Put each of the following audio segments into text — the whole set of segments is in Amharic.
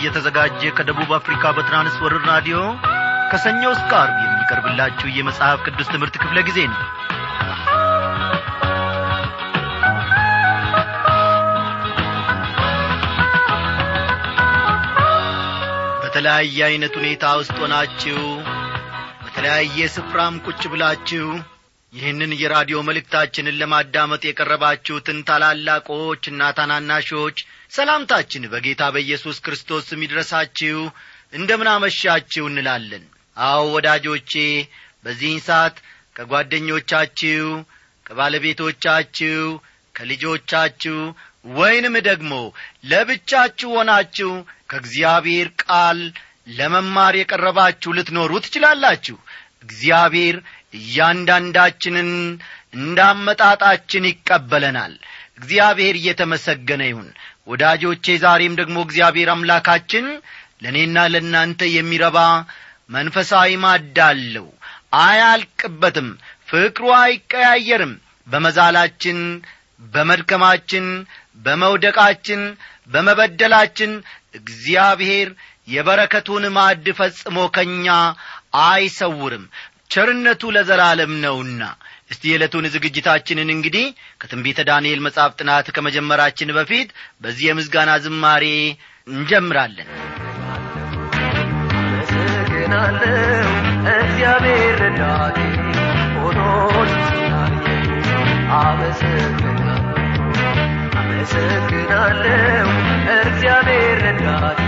እየተዘጋጀ ከደቡብ አፍሪካ በትራንስወርር ራዲዮ ከሰኞ እስከ አርብ የሚቀርብላችሁ የመጽሐፍ ቅዱስ ትምህርት ክፍለ ጊዜ ነው። በተለያየ ዐይነት ሁኔታ ውስጥ ሆናችሁ በተለያየ ስፍራም ቁጭ ብላችሁ ይህንን የራዲዮ መልእክታችንን ለማዳመጥ የቀረባችሁትን ታላላቆችና ታናናሾች ሰላምታችን በጌታ በኢየሱስ ክርስቶስ ስም ይድረሳችሁ። እንደምን አመሻችሁ እንላለን። አዎ ወዳጆቼ በዚህን ሰዓት ከጓደኞቻችሁ ከባለቤቶቻችሁ ከልጆቻችሁ ወይንም ደግሞ ለብቻችሁ ሆናችሁ ከእግዚአብሔር ቃል ለመማር የቀረባችሁ ልትኖሩ ትችላላችሁ። እግዚአብሔር እያንዳንዳችንን እንዳመጣጣችን ይቀበለናል። እግዚአብሔር እየተመሰገነ ይሁን ወዳጆቼ ዛሬም ደግሞ እግዚአብሔር አምላካችን ለእኔና ለእናንተ የሚረባ መንፈሳዊ ማድ አለው። አያልቅበትም ፍቅሩ አይቀያየርም። በመዛላችን በመድከማችን በመውደቃችን በመበደላችን እግዚአብሔር የበረከቱን ማዕድ ፈጽሞ ከእኛ አይሰውርም። ቸርነቱ ለዘላለም ነውና እስቲ የዕለቱን ዝግጅታችንን እንግዲህ ከትንቢተ ዳንኤል መጽሐፍ ጥናት ከመጀመራችን በፊት በዚህ የምስጋና ዝማሬ እንጀምራለን። እግዚአብሔር አመሰግናለሁ እግዚአብሔር ረዳቴ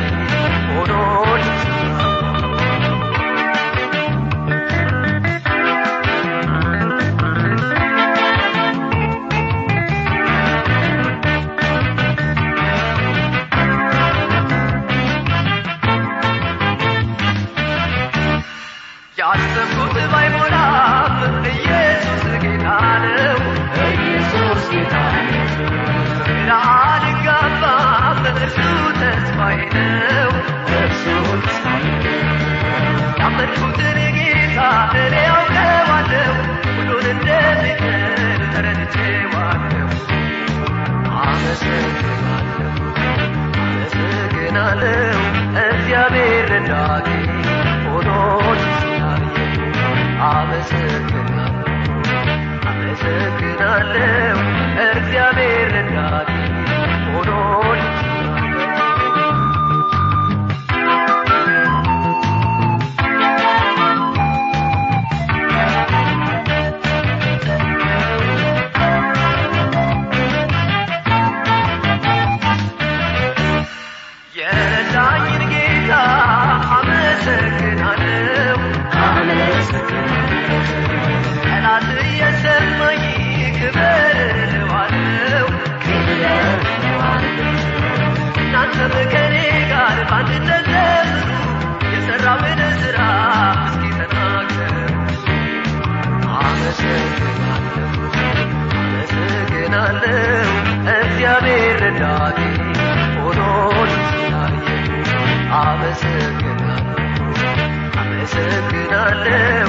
አመሰግናለሁ።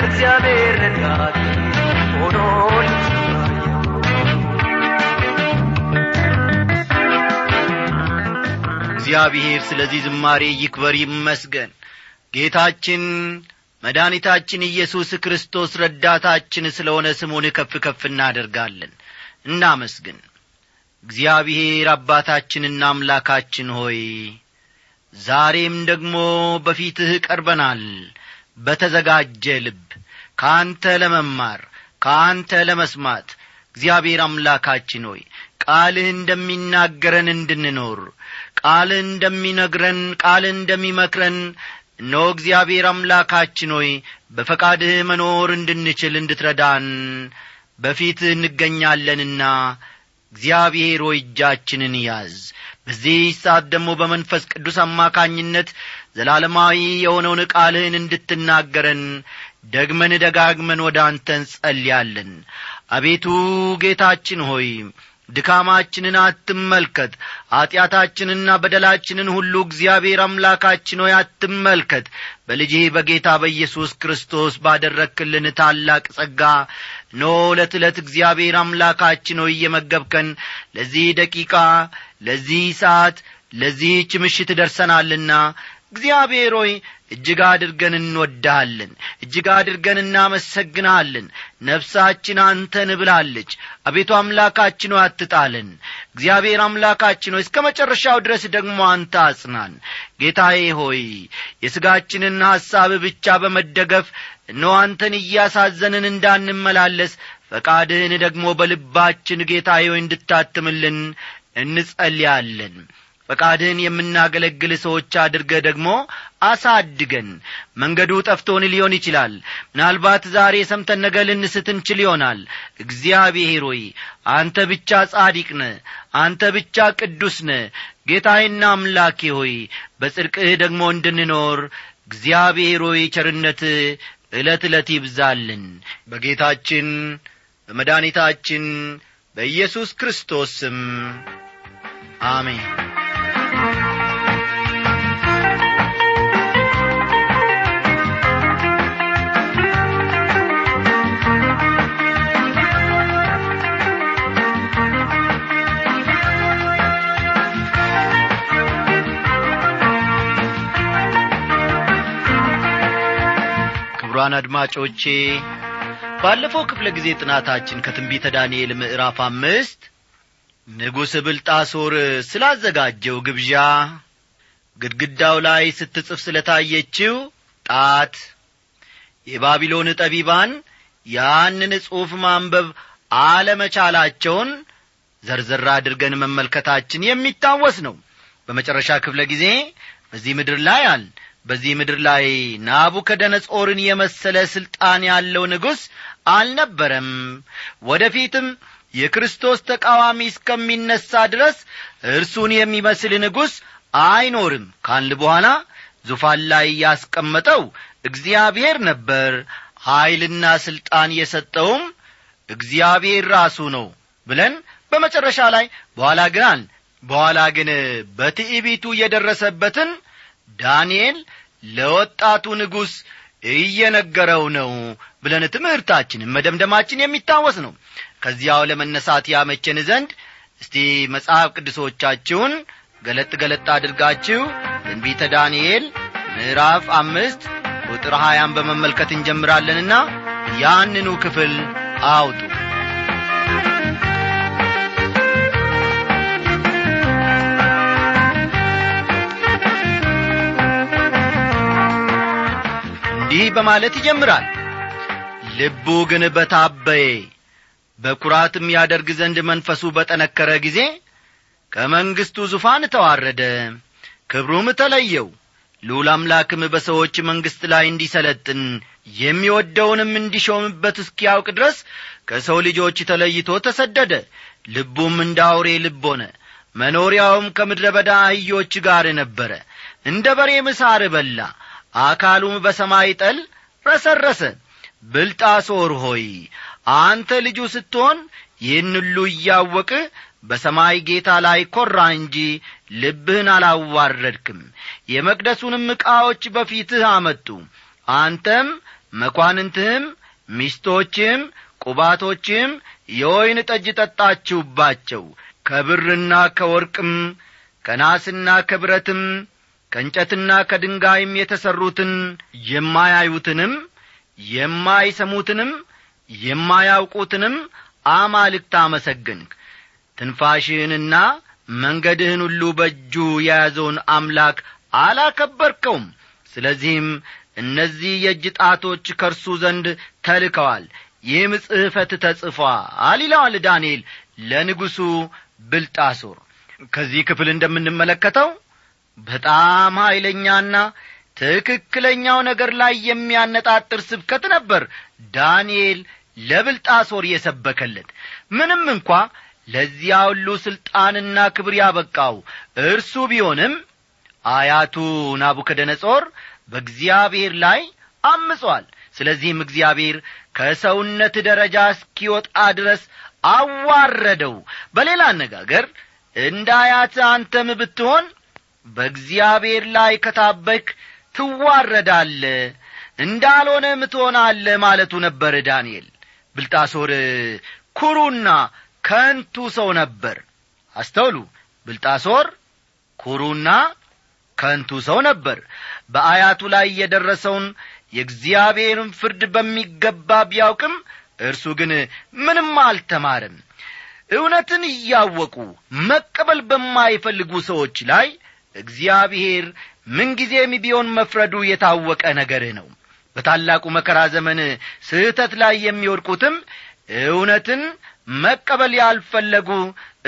እግዚአብሔር ስላየኝ እግዚአብሔር ስለዚህ ዝማሬ ይክበር ይመስገን። ጌታችን መድኃኒታችን ኢየሱስ ክርስቶስ ረዳታችን ስለሆነ ስሙን ከፍ ከፍ እናደርጋለን። እናመስግን። እግዚአብሔር አባታችንና አምላካችን ሆይ ዛሬም ደግሞ በፊትህ ቀርበናል። በተዘጋጀ ልብ ከአንተ ለመማር ከአንተ ለመስማት እግዚአብሔር አምላካችን ሆይ ቃልህ እንደሚናገረን እንድንኖር ቃልህ እንደሚነግረን ቃልህ እንደሚመክረን እነሆ እግዚአብሔር አምላካችን ሆይ በፈቃድህ መኖር እንድንችል እንድትረዳን በፊትህ እንገኛለንና እግዚአብሔር ሆይ እጃችንን ያዝ በዚህ ሰዓት ደግሞ በመንፈስ ቅዱስ አማካኝነት ዘላለማዊ የሆነውን ቃልህን እንድትናገረን ደግመን ደጋግመን ወደ አንተ እንጸልያለን። አቤቱ ጌታችን ሆይ ድካማችንን አትመልከት ኀጢአታችንና በደላችንን ሁሉ እግዚአብሔር አምላካችን ሆይ አትመልከት። በልጅህ በጌታ በኢየሱስ ክርስቶስ ባደረክልን ታላቅ ጸጋ ኖ ዕለት ዕለት እግዚአብሔር አምላካችን ሆይ እየመገብከን ለዚህ ደቂቃ ለዚህ ሰዓት ለዚህች ምሽት ደርሰናልና እግዚአብሔር ሆይ እጅግ አድርገን እንወድሃለን እጅግ አድርገን እናመሰግንሃለን። ነፍሳችን አንተን ብላለች። አቤቱ አምላካችን ሆይ አትጣለን። እግዚአብሔር አምላካችን ሆይ እስከ መጨረሻው ድረስ ደግሞ አንተ አጽናን። ጌታዬ ሆይ የሥጋችንን ሐሳብ ብቻ በመደገፍ እነሆ አንተን እያሳዘንን እንዳንመላለስ ፈቃድህን ደግሞ በልባችን ጌታዬ ሆይ እንድታትምልን እንጸልያለን። ፈቃድህን የምናገለግል ሰዎች አድርገ ደግሞ አሳድገን። መንገዱ ጠፍቶን ሊሆን ይችላል። ምናልባት ዛሬ ሰምተን ነገ ልንስት እንችል ይሆናል። እግዚአብሔር ሆይ አንተ ብቻ ጻዲቅ ነ አንተ ብቻ ቅዱስ ነ ጌታዬና አምላኬ ሆይ በጽድቅህ ደግሞ እንድንኖር እግዚአብሔር ሆይ ቸርነት ዕለት ዕለት ይብዛልን። በጌታችን በመድኃኒታችን በኢየሱስ ክርስቶስ አሜን። ክቡራን አድማጮቼ ባለፈው ክፍለ ጊዜ ጥናታችን ከትንቢተ ዳንኤል ምዕራፍ አምስት ንጉሥ ብልጣሶር ስላዘጋጀው ግብዣ ግድግዳው ላይ ስትጽፍ ስለታየችው ጣት የባቢሎን ጠቢባን ያንን ጽሑፍ ማንበብ አለመቻላቸውን ዘርዘር አድርገን መመልከታችን የሚታወስ ነው። በመጨረሻ ክፍለ ጊዜ በዚህ ምድር ላይ አል በዚህ ምድር ላይ ናቡከደነጾርን የመሰለ ሥልጣን ያለው ንጉሥ አልነበረም። ወደፊትም የክርስቶስ ተቃዋሚ እስከሚነሣ ድረስ እርሱን የሚመስል ንጉሥ አይኖርም። ካል በኋላ ዙፋን ላይ ያስቀመጠው እግዚአብሔር ነበር። ኀይልና ሥልጣን የሰጠውም እግዚአብሔር ራሱ ነው ብለን በመጨረሻ ላይ በኋላ ግን በኋላ ግን በትዕቢቱ የደረሰበትን ዳንኤል ለወጣቱ ንጉሥ እየነገረው ነው ብለን ትምህርታችንን መደምደማችን የሚታወስ ነው። ከዚያው ለመነሳት ያመቸን ዘንድ እስቲ መጽሐፍ ቅዱሶቻችሁን ገለጥ ገለጥ አድርጋችሁ ትንቢተ ዳንኤል ምዕራፍ አምስት ቁጥር ሀያን በመመልከት እንጀምራለንና ያንኑ ክፍል አውጡ እንዲህ በማለት ይጀምራል። ልቡ ግን በታበየ በኵራትም ያደርግ ዘንድ መንፈሱ በጠነከረ ጊዜ ከመንግሥቱ ዙፋን ተዋረደ ክብሩም ተለየው። ልዑል አምላክም በሰዎች መንግሥት ላይ እንዲሰለጥን የሚወደውንም እንዲሾምበት እስኪያውቅ ድረስ ከሰው ልጆች ተለይቶ ተሰደደ። ልቡም እንደ አውሬ ልብ ሆነ። መኖሪያውም ከምድረ በዳ አህዮች ጋር ነበረ። እንደ በሬም ሳር በላ አካሉም በሰማይ ጠል ረሰረሰ። ብልጣሶር ሆይ አንተ ልጁ ስትሆን ይህን ሁሉ እያወቅህ በሰማይ ጌታ ላይ ኰራ እንጂ ልብህን አላዋረድክም። የመቅደሱንም ዕቃዎች በፊትህ አመጡ። አንተም መኳንንትህም ሚስቶችህም ቁባቶችህም የወይን ጠጅ ጠጣችሁባቸው። ከብርና ከወርቅም ከናስና ከብረትም ከእንጨትና ከድንጋይም የተሠሩትን የማያዩትንም የማይሰሙትንም የማያውቁትንም አማልክት አመሰግንክ። ትንፋሽህንና መንገድህን ሁሉ በእጁ የያዘውን አምላክ አላከበርከውም። ስለዚህም እነዚህ የእጅ ጣቶች ከእርሱ ዘንድ ተልከዋል። ይህም ጽሕፈት ተጽፏል ይለዋል ዳንኤል ለንጉሡ ብልጣሶር። ከዚህ ክፍል እንደምንመለከተው በጣም ኀይለኛና ትክክለኛው ነገር ላይ የሚያነጣጥር ስብከት ነበር ዳንኤል ለብልጣሶር የሰበከለት። ምንም እንኳ ለዚያ ሁሉ ሥልጣንና ክብር ያበቃው እርሱ ቢሆንም አያቱ ናቡከደነጾር በእግዚአብሔር ላይ አምጿል ስለዚህም እግዚአብሔር ከሰውነት ደረጃ እስኪወጣ ድረስ አዋረደው። በሌላ አነጋገር እንደ አያት አንተም ብትሆን በእግዚአብሔር ላይ ከታበክ ትዋረዳለ እንዳልሆነም ትሆናለ ማለቱ ነበር ዳንኤል። ብልጣሶር ኩሩና ከንቱ ሰው ነበር። አስተውሉ ብልጣሶር ኩሩና ከንቱ ሰው ነበር። በአያቱ ላይ የደረሰውን የእግዚአብሔርን ፍርድ በሚገባ ቢያውቅም እርሱ ግን ምንም አልተማርም እውነትን እያወቁ መቀበል በማይፈልጉ ሰዎች ላይ እግዚአብሔር ምንጊዜም ቢሆን መፍረዱ የታወቀ ነገር ነው። በታላቁ መከራ ዘመን ስህተት ላይ የሚወድቁትም እውነትን መቀበል ያልፈለጉ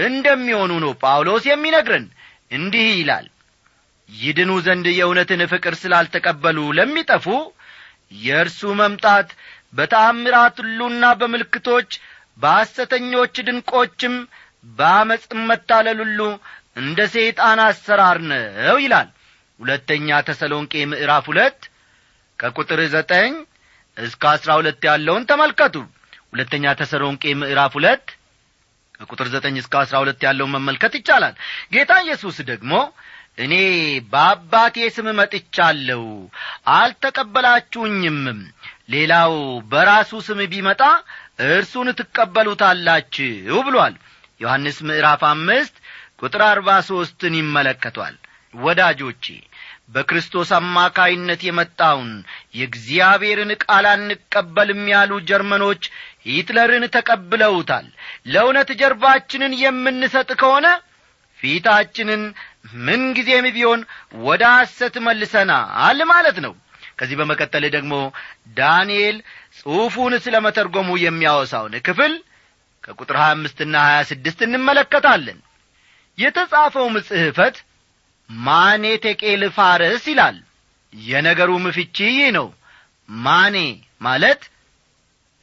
እንደሚሆኑ ነው ጳውሎስ የሚነግረን። እንዲህ ይላል ይድኑ ዘንድ የእውነትን ፍቅር ስላልተቀበሉ ለሚጠፉ የእርሱ መምጣት በታምራት ሁሉና በምልክቶች በሐሰተኞች ድንቆችም በአመፅም መታለል ሁሉ እንደ ሰይጣን አሰራር ነው ይላል። ሁለተኛ ተሰሎንቄ ምዕራፍ ሁለት ከቁጥር ዘጠኝ እስከ አስራ ሁለት ያለውን ተመልከቱ። ሁለተኛ ተሰሎንቄ ምዕራፍ ሁለት ከቁጥር ዘጠኝ እስከ አስራ ሁለት ያለውን መመልከት ይቻላል። ጌታ ኢየሱስ ደግሞ እኔ በአባቴ ስም መጥቻለሁ አልተቀበላችሁኝምም ሌላው በራሱ ስም ቢመጣ እርሱን ትቀበሉታላችሁ ብሏል። ዮሐንስ ምዕራፍ አምስት ቁጥር አርባ ሦስትን ይመለከቷል። ወዳጆቼ በክርስቶስ አማካይነት የመጣውን የእግዚአብሔርን ቃል አንቀበልም ያሉ ጀርመኖች ሂትለርን ተቀብለውታል። ለእውነት ጀርባችንን የምንሰጥ ከሆነ ፊታችንን ምንጊዜም ቢሆን ወደ ሐሰት መልሰናል ማለት ነው። ከዚህ በመቀጠል ደግሞ ዳንኤል ጽሑፉን ስለ መተርጎሙ የሚያወሳውን ክፍል ከቁጥር ሀያ አምስትና ሀያ ስድስት እንመለከታለን የተጻፈውም ጽሕፈት ማኔ ቴቄል ፋረስ ይላል። የነገሩም ፍቺ ይህ ነው። ማኔ ማለት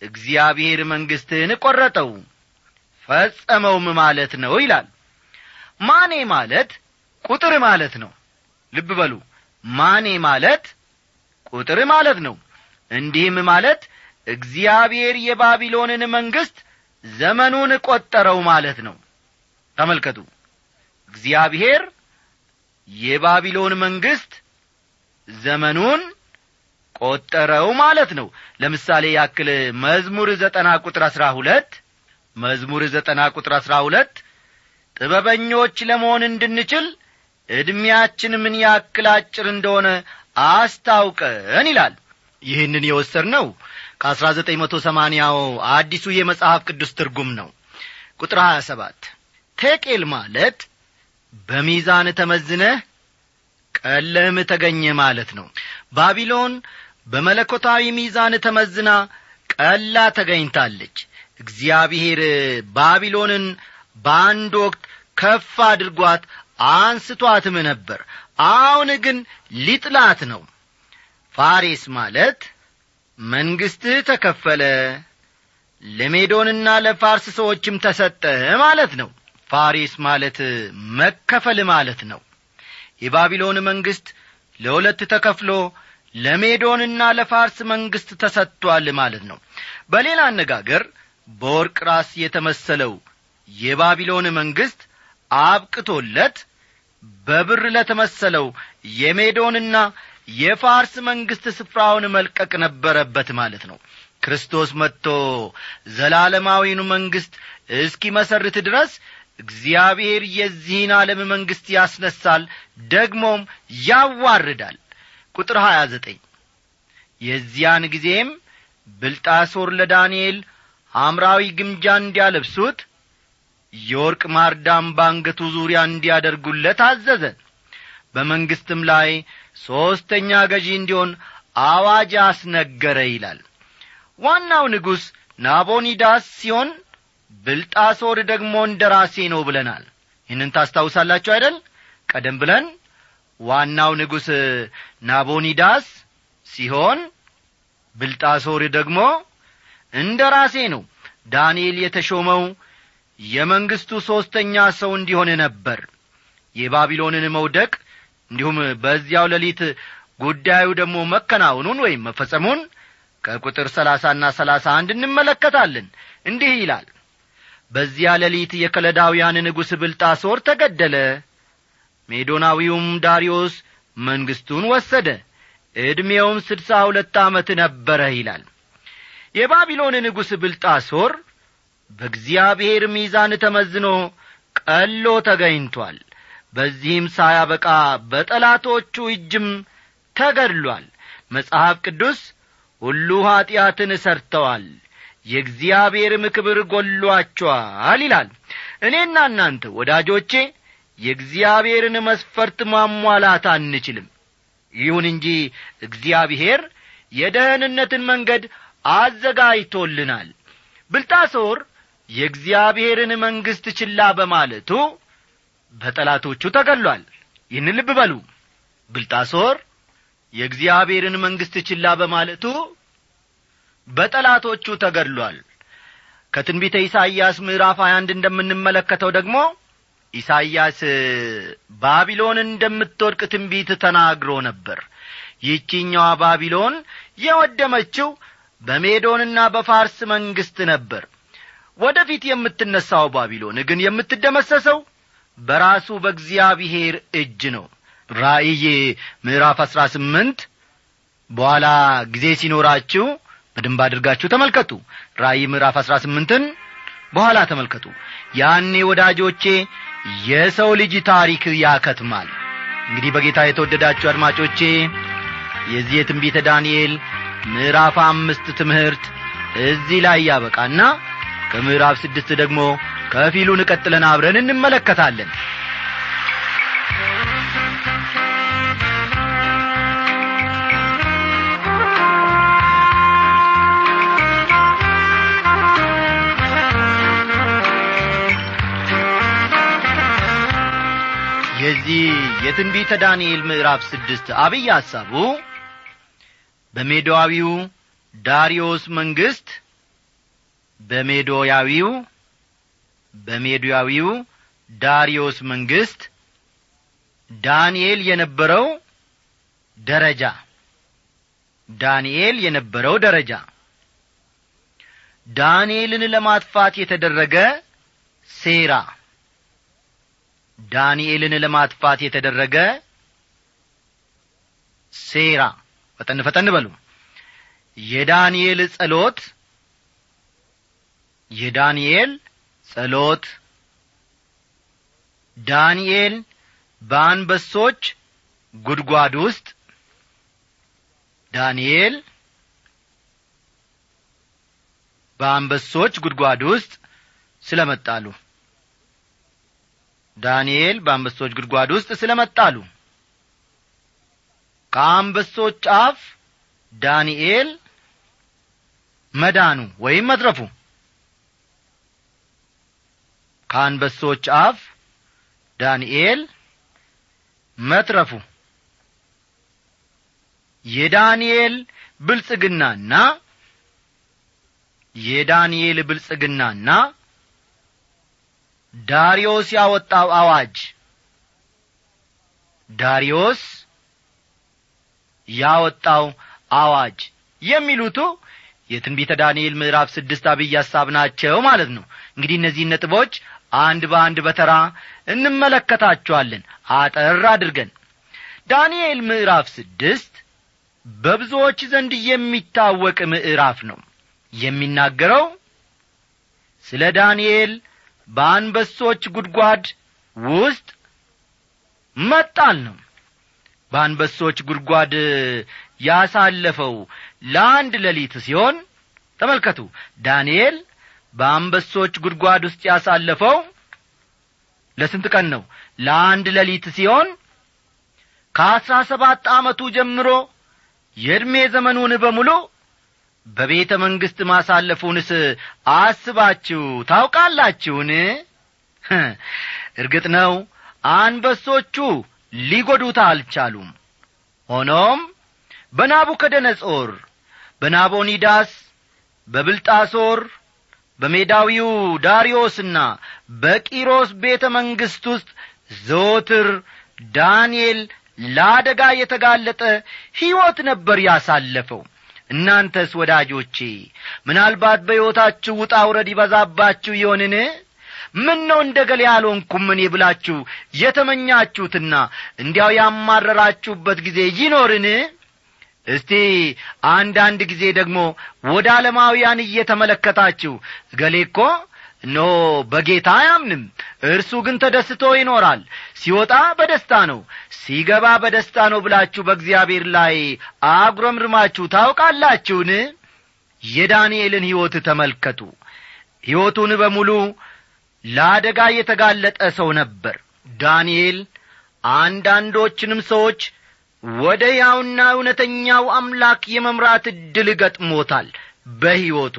እግዚአብሔር መንግሥትህን ቈረጠው ፈጸመውም ማለት ነው ይላል። ማኔ ማለት ቁጥር ማለት ነው። ልብ በሉ። ማኔ ማለት ቁጥር ማለት ነው። እንዲህም ማለት እግዚአብሔር የባቢሎንን መንግሥት ዘመኑን ቈጠረው ማለት ነው። ተመልከቱ እግዚአብሔር የባቢሎን መንግሥት ዘመኑን ቈጠረው ማለት ነው። ለምሳሌ ያክል መዝሙር ዘጠና ቁጥር አሥራ ሁለት መዝሙር ዘጠና ቁጥር አሥራ ሁለት ጥበበኞች ለመሆን እንድንችል ዕድሜያችን ምን ያክል አጭር እንደሆነ አስታውቀን ይላል። ይህንን የወሰድ ነው ከአሥራ ዘጠኝ መቶ ሰማንያው አዲሱ የመጽሐፍ ቅዱስ ትርጉም ነው። ቁጥር ሀያ ሰባት ቴቄል ማለት በሚዛን ተመዝነህ ቀለህም ተገኘ ማለት ነው። ባቢሎን በመለኮታዊ ሚዛን ተመዝና ቀላ ተገኝታለች። እግዚአብሔር ባቢሎንን በአንድ ወቅት ከፍ አድርጓት አንስቷትም ነበር። አሁን ግን ሊጥላት ነው። ፋሬስ ማለት መንግሥትህ ተከፈለ ለሜዶንና ለፋርስ ሰዎችም ተሰጠ ማለት ነው ፋሬስ ማለት መከፈል ማለት ነው። የባቢሎን መንግሥት ለሁለት ተከፍሎ ለሜዶንና ለፋርስ መንግሥት ተሰጥቷል ማለት ነው። በሌላ አነጋገር በወርቅ ራስ የተመሰለው የባቢሎን መንግሥት አብቅቶለት በብር ለተመሰለው የሜዶንና የፋርስ መንግሥት ስፍራውን መልቀቅ ነበረበት ማለት ነው። ክርስቶስ መጥቶ ዘላለማዊኑ መንግሥት እስኪመሰርት ድረስ እግዚአብሔር የዚህን ዓለም መንግሥት ያስነሳል ደግሞም ያዋርዳል። ቁጥር ሀያ ዘጠኝ የዚያን ጊዜም ብልጣሶር ለዳንኤል ሐምራዊ ግምጃ እንዲያለብሱት የወርቅ ማርዳም ባንገቱ ዙሪያ እንዲያደርጉለት አዘዘ። በመንግሥትም ላይ ሦስተኛ ገዢ እንዲሆን አዋጅ አስነገረ ይላል። ዋናው ንጉሥ ናቦኒዳስ ሲሆን ብልጣሶር ደግሞ እንደ ራሴ ነው ብለናል። ይህንን ታስታውሳላችሁ አይደል? ቀደም ብለን ዋናው ንጉሥ ናቦኒዳስ ሲሆን ብልጣሶር ደግሞ እንደ ራሴ ነው። ዳንኤል የተሾመው የመንግሥቱ ሦስተኛ ሰው እንዲሆን ነበር። የባቢሎንን መውደቅ እንዲሁም በዚያው ሌሊት ጉዳዩ ደግሞ መከናወኑን ወይም መፈጸሙን ከቁጥር ሰላሳና ሰላሳ አንድ እንመለከታለን። እንዲህ ይላል በዚያ ሌሊት የከለዳውያን ንጉሥ ብልጣሶር ተገደለ። ሜዶናዊውም ዳሪዮስ መንግሥቱን ወሰደ። ዕድሜውም ስድሳ ሁለት ዓመት ነበረ ይላል። የባቢሎን ንጉሥ ብልጣሶር በእግዚአብሔር ሚዛን ተመዝኖ ቀሎ ተገኝቷል። በዚህም ሳያበቃ በጠላቶቹ እጅም ተገድሏል። መጽሐፍ ቅዱስ ሁሉ ኀጢአትን ሰርተዋል የእግዚአብሔርም ክብር ጐሏቸዋል ይላል። እኔና እናንተ ወዳጆቼ የእግዚአብሔርን መስፈርት ማሟላት አንችልም። ይሁን እንጂ እግዚአብሔር የደህንነትን መንገድ አዘጋጅቶልናል። ብልጣሶር የእግዚአብሔርን መንግሥት ችላ በማለቱ በጠላቶቹ ተገሏል። ይህን ልብ በሉ። ብልጣሶር የእግዚአብሔርን መንግሥት ችላ በማለቱ በጠላቶቹ ተገድሏል። ከትንቢተ ኢሳይያስ ምዕራፍ 21 እንደምንመለከተው ደግሞ ኢሳይያስ ባቢሎን እንደምትወድቅ ትንቢት ተናግሮ ነበር። ይህቺኛዋ ባቢሎን የወደመችው በሜዶንና በፋርስ መንግሥት ነበር። ወደ ፊት የምትነሣው ባቢሎን ግን የምትደመሰሰው በራሱ በእግዚአብሔር እጅ ነው። ራእይ ምዕራፍ አሥራ ስምንት በኋላ ጊዜ ሲኖራችሁ በደንብ አድርጋችሁ ተመልከቱ። ራእይ ምዕራፍ አሥራ ስምንትን በኋላ ተመልከቱ። ያኔ ወዳጆቼ የሰው ልጅ ታሪክ ያከትማል። እንግዲህ በጌታ የተወደዳችሁ አድማጮቼ የዚህ የትንቢተ ዳንኤል ምዕራፍ አምስት ትምህርት እዚህ ላይ ያበቃና ከምዕራፍ ስድስት ደግሞ ከፊሉን ቀጥለን አብረን እንመለከታለን የዚህ የትንቢተ ዳንኤል ምዕራፍ ስድስት አብይ ሐሳቡ በሜዶዊው ዳሪዮስ መንግሥት በሜዶያዊው በሜዶያዊው ዳሪዮስ መንግሥት ዳንኤል የነበረው ደረጃ ዳንኤል የነበረው ደረጃ። ዳንኤልን ለማጥፋት የተደረገ ሴራ ዳንኤልን ለማጥፋት የተደረገ ሴራ። ፈጠን ፈጠን በሉ። የዳንኤል ጸሎት የዳንኤል ጸሎት። ዳንኤል በአንበሶች ጉድጓድ ውስጥ። ዳንኤል በአንበሶች ጉድጓድ ውስጥ ስለ መጣሉ ዳንኤል በአንበሶች ጉድጓድ ውስጥ ስለ መጣሉ ከአንበሶች አፍ ዳንኤል መዳኑ ወይም መትረፉ። ከአንበሶች አፍ ዳንኤል መትረፉ። የዳንኤል ብልጽግናና የዳንኤል ብልጽግናና ዳሪዮስ ያወጣው አዋጅ። ዳሪዮስ ያወጣው አዋጅ። የሚሉቱ የትንቢተ ዳንኤል ምዕራፍ ስድስት አብይ ሐሳብ ናቸው ማለት ነው። እንግዲህ እነዚህን ነጥቦች አንድ በአንድ በተራ እንመለከታቸዋለን አጠር አድርገን። ዳንኤል ምዕራፍ ስድስት በብዙዎች ዘንድ የሚታወቅ ምዕራፍ ነው። የሚናገረው ስለ ዳንኤል በአንበሶች ጉድጓድ ውስጥ መጣል ነው በአንበሶች ጉድጓድ ያሳለፈው ለአንድ ሌሊት ሲሆን ተመልከቱ ዳንኤል በአንበሶች ጉድጓድ ውስጥ ያሳለፈው ለስንት ቀን ነው? ለአንድ ሌሊት ሲሆን ከአስራ ሰባት ዓመቱ ጀምሮ የዕድሜ ዘመኑን በሙሉ በቤተ መንግሥት ማሳለፉንስ አስባችሁ ታውቃላችሁን? እርግጥ ነው አንበሶቹ ሊጐዱት አልቻሉም። ሆኖም በናቡከደነጾር በናቦኒዳስ በብልጣሶር በሜዳዊው ዳሪዮስና በቂሮስ ቤተ መንግሥት ውስጥ ዘወትር ዳንኤል ለአደጋ የተጋለጠ ሕይወት ነበር ያሳለፈው እናንተስ ወዳጆቼ ምናልባት በሕይወታችሁ ውጣ ውረድ ይበዛባችሁ ይሆንን? ምን ነው እንደ ገሌ ያልሆንኩም እኔ ብላችሁ የተመኛችሁትና እንዲያው ያማረራችሁበት ጊዜ ይኖርን? እስቲ አንዳንድ ጊዜ ደግሞ ወደ ዓለማውያን እየተመለከታችሁ እገሌ እኮ ኖ በጌታ አያምንም። እርሱ ግን ተደስቶ ይኖራል። ሲወጣ በደስታ ነው ሲገባ በደስታ ነው ብላችሁ በእግዚአብሔር ላይ አጉረምርማችሁ ታውቃላችሁን? የዳንኤልን ሕይወት ተመልከቱ። ሕይወቱን በሙሉ ለአደጋ የተጋለጠ ሰው ነበር። ዳንኤል አንዳንዶችንም ሰዎች ወደ ያውና እውነተኛው አምላክ የመምራት ዕድል ገጥሞታል በሕይወቱ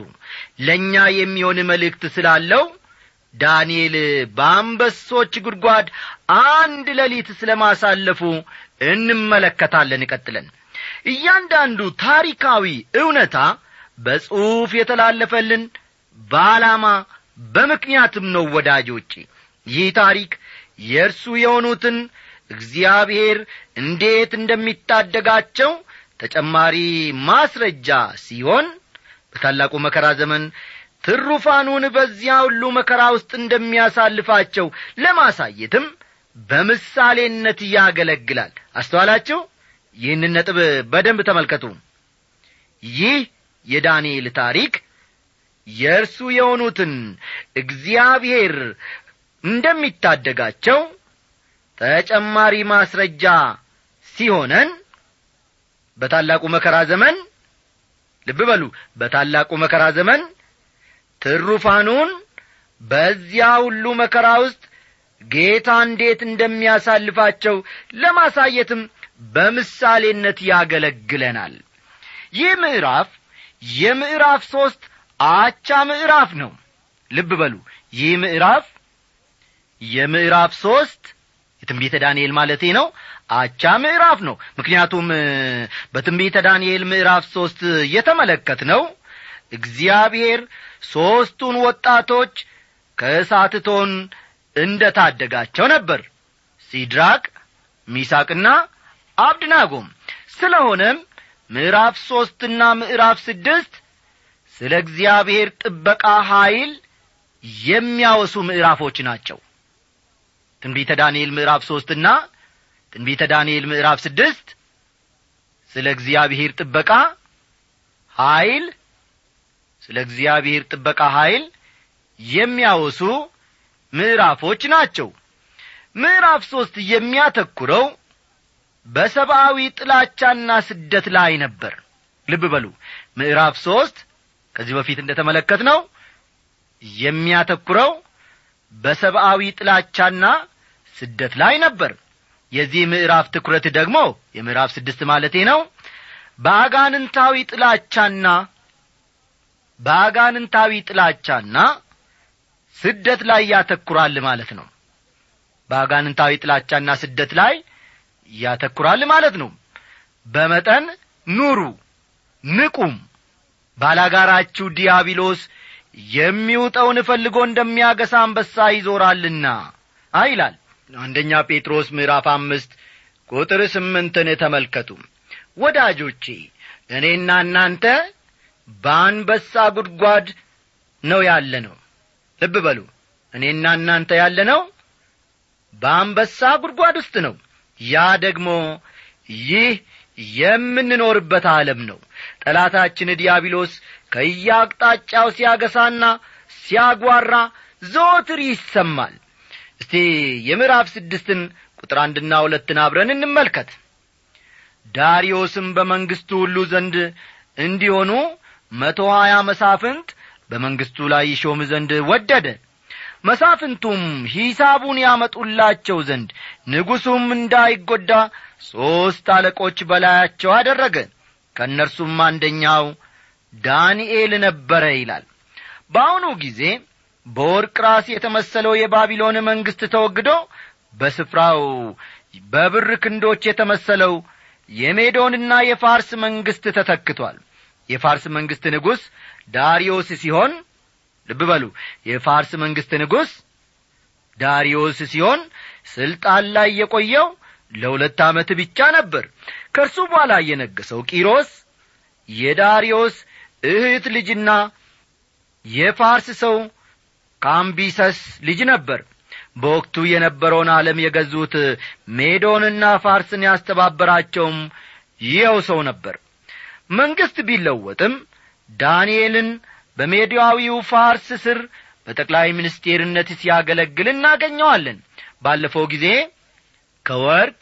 ለእኛ የሚሆን መልእክት ስላለው ዳንኤል በአንበሶች ጉድጓድ አንድ ሌሊት ስለ ማሳለፉ እንመለከታለን። ቀጥለን እያንዳንዱ ታሪካዊ እውነታ በጽሑፍ የተላለፈልን በዓላማ በምክንያትም ነው ወዳጆቼ ይህ ታሪክ የእርሱ የሆኑትን እግዚአብሔር እንዴት እንደሚታደጋቸው ተጨማሪ ማስረጃ ሲሆን በታላቁ መከራ ዘመን ትሩፋኑን በዚያ ሁሉ መከራ ውስጥ እንደሚያሳልፋቸው ለማሳየትም በምሳሌነት ያገለግላል። አስተዋላችሁ? ይህንን ነጥብ በደንብ ተመልከቱ። ይህ የዳንኤል ታሪክ የእርሱ የሆኑትን እግዚአብሔር እንደሚታደጋቸው ተጨማሪ ማስረጃ ሲሆነን በታላቁ መከራ ዘመን ልብ በሉ። በታላቁ መከራ ዘመን ትሩፋኑን በዚያ ሁሉ መከራ ውስጥ ጌታ እንዴት እንደሚያሳልፋቸው ለማሳየትም በምሳሌነት ያገለግለናል። ይህ ምዕራፍ የምዕራፍ ሦስት አቻ ምዕራፍ ነው። ልብ በሉ። ይህ ምዕራፍ የምዕራፍ ሦስት የትንቢተ ዳንኤል ማለቴ ነው አቻ ምዕራፍ ነው። ምክንያቱም በትንቢተ ዳንኤል ምዕራፍ ሦስት የተመለከት ነው እግዚአብሔር ሦስቱን ወጣቶች ከእሳት እቶን እንደ ታደጋቸው ነበር። ሲድራቅ ሚሳቅና አብድናጎም። ስለሆነም ምዕራፍ ሦስትና ምዕራፍ ስድስት ስለ እግዚአብሔር ጥበቃ ኀይል የሚያወሱ ምዕራፎች ናቸው። ትንቢተ ዳንኤል ምዕራፍ ሦስትና ትንቢተ ዳንኤል ምዕራፍ ስድስት ስለ እግዚአብሔር ጥበቃ ኀይል ስለ እግዚአብሔር ጥበቃ ኀይል የሚያወሱ ምዕራፎች ናቸው። ምዕራፍ ሦስት የሚያተኩረው በሰብአዊ ጥላቻና ስደት ላይ ነበር። ልብ በሉ። ምዕራፍ ሦስት ከዚህ በፊት እንደ ተመለከት ነው የሚያተኩረው በሰብአዊ ጥላቻና ስደት ላይ ነበር የዚህ ምዕራፍ ትኩረት ደግሞ የምዕራፍ ስድስት ማለቴ ነው። በአጋንንታዊ ጥላቻና በአጋንንታዊ ጥላቻና ስደት ላይ ያተኩራል ማለት ነው። በአጋንንታዊ ጥላቻና ስደት ላይ ያተኩራል ማለት ነው። በመጠን ኑሩ ንቁም። ባላጋራችሁ ዲያብሎስ የሚውጠውን ፈልጎ እንደሚያገሳ አንበሳ ይዞራልና አይላል አንደኛ ጴጥሮስ ምዕራፍ አምስት ቁጥር ስምንትን ተመልከቱ። ወዳጆቼ እኔና እናንተ በአንበሳ ጉድጓድ ነው ያለ ነው ልብ በሉ እኔና እናንተ ያለ ነው በአንበሳ ጉድጓድ ውስጥ ነው። ያ ደግሞ ይህ የምንኖርበት ዓለም ነው። ጠላታችን ዲያብሎስ ከያቅጣጫው ሲያገሳና ሲያጓራ ዘወትር ይሰማል እስቲ የምዕራፍ ስድስትን ቁጥር አንድና ሁለትን አብረን እንመልከት። ዳርዮስም በመንግሥቱ ሁሉ ዘንድ እንዲሆኑ መቶ ሀያ መሳፍንት በመንግሥቱ ላይ ይሾም ዘንድ ወደደ። መሳፍንቱም ሂሳቡን ያመጡላቸው ዘንድ ንጉሡም እንዳይጐዳ ሦስት አለቆች በላያቸው አደረገ። ከእነርሱም አንደኛው ዳንኤል ነበረ ይላል። በአሁኑ ጊዜ በወርቅ ራስ የተመሰለው የባቢሎን መንግሥት ተወግዶ በስፍራው በብር ክንዶች የተመሰለው የሜዶንና የፋርስ መንግሥት ተተክቷል። የፋርስ መንግሥት ንጉሥ ዳሪዮስ ሲሆን ልብ በሉ የፋርስ መንግሥት ንጉሥ ዳሪዮስ ሲሆን ስልጣን ላይ የቆየው ለሁለት ዓመት ብቻ ነበር። ከእርሱ በኋላ የነገሰው ቂሮስ የዳሪዮስ እህት ልጅና የፋርስ ሰው ካምቢሰስ ልጅ ነበር። በወቅቱ የነበረውን ዓለም የገዙት ሜዶንና ፋርስን ያስተባበራቸውም ይኸው ሰው ነበር። መንግሥት ቢለወጥም ዳንኤልን በሜዳዊው ፋርስ ስር በጠቅላይ ሚኒስቴርነት ሲያገለግል እናገኘዋለን። ባለፈው ጊዜ ከወርቅ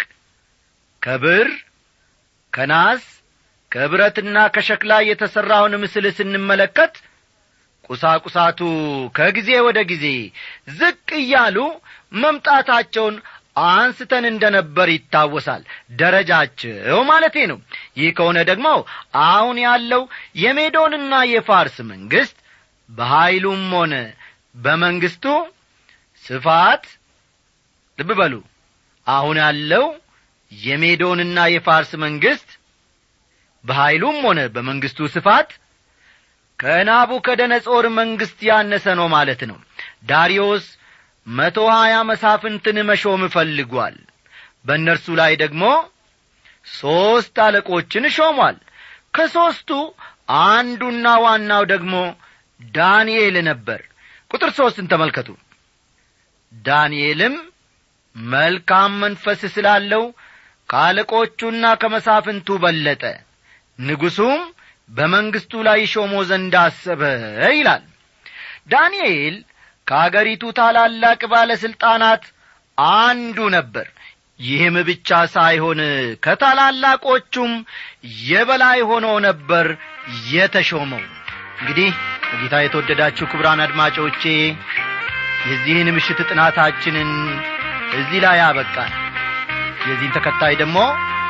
ከብር ከናስ ከብረትና ከሸክላ የተሠራውን ምስል ስንመለከት ቁሳቁሳቱ ከጊዜ ወደ ጊዜ ዝቅ እያሉ መምጣታቸውን አንስተን እንደ ነበር ይታወሳል። ደረጃቸው ማለቴ ነው። ይህ ከሆነ ደግሞ አሁን ያለው የሜዶንና የፋርስ መንግሥት በኀይሉም ሆነ በመንግሥቱ ስፋት ልብ በሉ አሁን ያለው የሜዶንና የፋርስ መንግሥት በኀይሉም ሆነ በመንግሥቱ ስፋት ከናቡከደነጾር መንግሥት ያነሰ ነው ማለት ነው። ዳሪዮስ መቶ ሀያ መሳፍንትን መሾም ፈልጓል። በእነርሱ ላይ ደግሞ ሦስት አለቆችን ሾሟል። ከሦስቱ አንዱና ዋናው ደግሞ ዳንኤል ነበር። ቁጥር ሦስትን ተመልከቱ። ዳንኤልም መልካም መንፈስ ስላለው ከአለቆቹና ከመሳፍንቱ በለጠ። ንጉሡም በመንግሥቱ ላይ ሾሞ ዘንድ አሰበ ይላል። ዳንኤል ከአገሪቱ ታላላቅ ባለሥልጣናት አንዱ ነበር። ይህም ብቻ ሳይሆን ከታላላቆቹም የበላይ ሆኖ ነበር የተሾመው። እንግዲህ በጌታ የተወደዳችሁ ክብራን አድማጮቼ የዚህን ምሽት ጥናታችንን እዚህ ላይ ያበቃል። የዚህን ተከታይ ደግሞ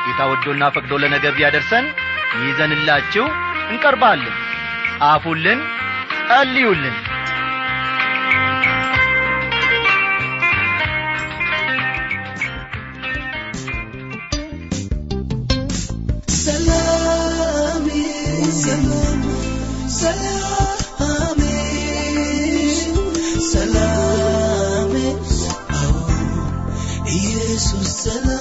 ጌታ ወዶና ፈቅዶ ለነገ ቢያደርሰን ይዘንላችሁ እንቀርባለን። ጻፉልን ጸልዩልን። ሰላም ሰላም